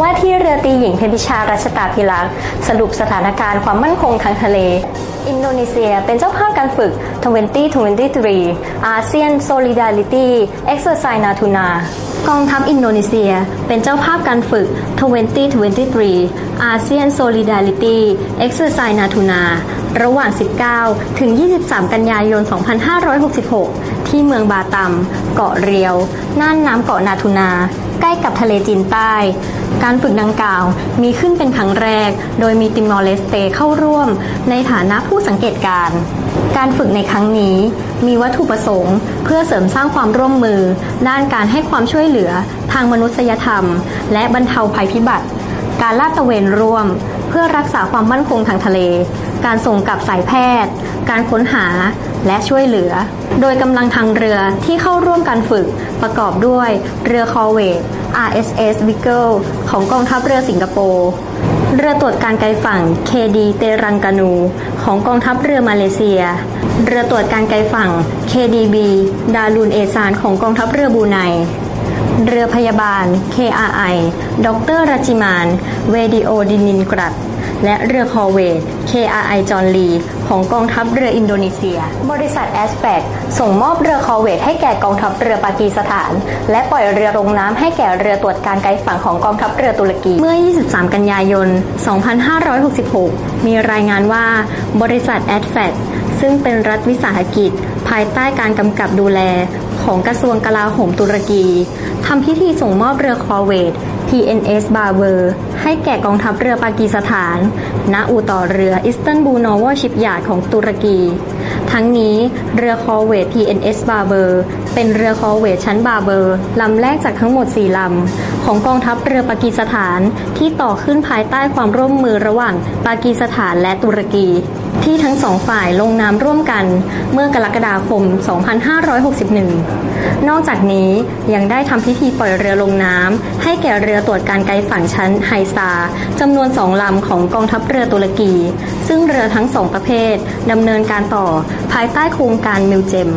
ว่าที่เรือตีหญิงเพญพิชารัชตาพิรักษ์สรุปสถานการณ์ความมั่นคงทางทะเล อินโดนีเซียเป็นเจ้าภาพการฝึก 2023 ASEAN Solidarity Exercise Natuna กองทัพอินโดนีเซีย เป็นเจ้าภาพการฝึก 2023 ASEAN Solidarity Exercise Natuna ระหว่าง 19 ถึง 23 กันยายน 2566 ที่เมืองบาตัม เกาะเรียว น่านน้ำเกาะนาทูนา ใกล้กับทะเลจีนใต้ การฝึกดังกล่าวมีขึ้นเป็นครั้งแรก โดยมีติมอร์เลสเตเข้าร่วม ในฐานะผู้สังเกตการ การฝึกในครั้งนี้มีวัตถุประสงค์ เพื่อเสริมสร้างความร่วมมือ ด้านการให้ความช่วยเหลือทางมนุษยธรรม และบรรเทาภัยพิบัติ การลาดตระเวนร่วม เพื่อรักษาความมั่นคงทางทะเล การส่งกับสายแพทย์ การค้นหาและช่วยเหลือ โดยกำลังทางเรือที่เข้าร่วมการฝึกประกอบด้วยเรือคอเวต RSS v i g e l ของกองทัพเรือสิงคโปร์เรือตรวจการไกลฝั่ง KD เตรังกานู ของกองทัพเรือมาเลเซีย เรือตรวจการไกลฝั่ง KDB ดารูนเอซานของกองทัพเรือบูไน เรือพยาบาล KRI ดรรจิมาน เวดิโอดินินกรัดและเรือคอเวต KRI จอห์ลี ของกองทัพเรืออินโดนีเซีย บริษัทแอสแปกส่งมอบเรือคอเวตให้แก่กองทัพเรือปากีสถาน และปล่อยเรือลงน้ำให้แก่เรือตรวจการไกลฝั่งของกองทัพเรือตุรกี เมื่อ 23 กันยายน 2566 มีรายงานว่า บริษัทแอสแฟกซึ่งเป็นรัฐวิสาหกิจ ภายใต้การกำกับดูแลของกระทรวงกลาโหมตุรกีทำพิธีส่งมอบเรือคอเวต PNS b a r b e r ให้แก่กองทัพเรือปากีสถาน ณ อู่ต่อเรืออิสตันบูลนอวอชิปยาาดของตุรกี ทั้งนี้เรือคอเวท PNS b a r b e r เป็นเรือคอเวทชั้นบาร์เบอร์ลำแรกจากทั้งหมด 4 ลำ ของกองทัพเรือปากีสถานที่ต่อขึ้นภายใต้ความร่วมมือระหว่างปากีสถานและตุรกี ที่ทั้งสองฝ่ายลงนามร่วมกันเมื่อกรกฎาคม 2561 นอกจากนี้ยังได้ทำพิธีปล่อยเรือลงน้ำให้แก่เรือตรวจการไกลฝั่งชั้นไฮซาจำนวนสองลำของกองทัพเรือตุรกี ซึ่งเรือทั้งสองประเภทดำเนินการต่อภายใต้โครงการมิวเจม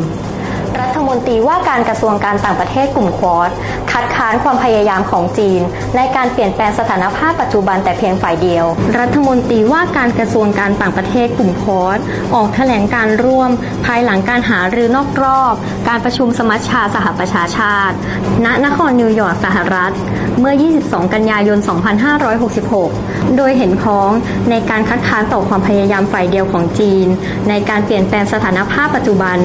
รัฐมนตรีว่าการกระทรวงการต่างประเทศกลุ่มควอดคัดค้านความพยายามของจีน ในการเปลี่ยนแปลงสถานภาพปัจจุบันแต่เพียงฝ่ายเดียว รัฐมนตรีว่าการกระทรวงการต่างประเทศกลุ่มควอดออกแถลงการณ์ร่วม ภายหลังการหารือนอกรอบ การประชุมสมัชชาสหประชาชาติ ณนครนิวยอร์กสหรัฐ เมื่อ 22 กันยายน 2566 โดยเห็นพ้องในการคัดค้านต่อความพยายามฝ่ายเดียวของจีน ในการเปลี่ยนแปลงสถานภาพปัจจุบัน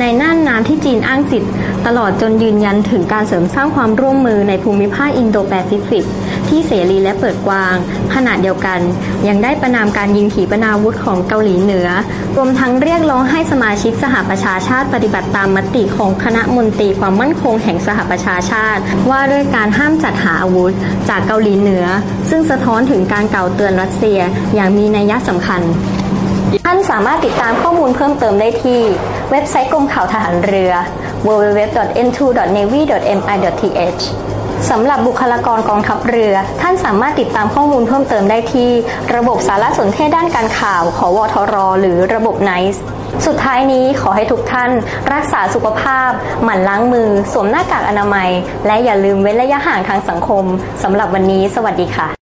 ในน่านน้ำที่จีนอ้างสิทธิ์ตลอดจนยืนยันถึงการเสริมสร้างความร่วมมือในภูมิภาคอินโดแปซิฟิกที่เสรีและเปิดกว้าง ขณะเดียวกัน ยังได้ประนามการยิงขีปนาวุธของเกาหลีเหนือ รวมทั้งเรียกร้องให้สมาชิกสหประชาชาติปฏิบัติตามมติของคณะมนตรีความมั่นคงแห่งสหประชาชาติ ว่าด้วยการห้ามจัดหาอาวุธ จากเกาหลีเหนือ ซึ่งสะท้อนถึงการกล่าวเตือนรัสเซียอย่างมีนัยสำคัญ ท่านสามารถติดตามข้อมูลเพิ่มเติมได้ที่ เว็บไซต์กรมข่าวทหารเรือ www.n2.navy.mi.th สำหรับบุคลากรกองทัพเรือ ท่านสามารถติดตามข้อมูลเพิ่มเติมได้ที่ ระบบสารสนเทศด้านการข่าวขอวทร หรือระบบ NICE สุดท้ายนี้ขอให้ทุกท่าน รักษาสุขภาพ หมั่นล้างมือ สวมหน้ากากอนามัย และอย่าลืมเว้นระยะห่างทางสังคมสำหรับวันนี้ สวัสดีค่ะ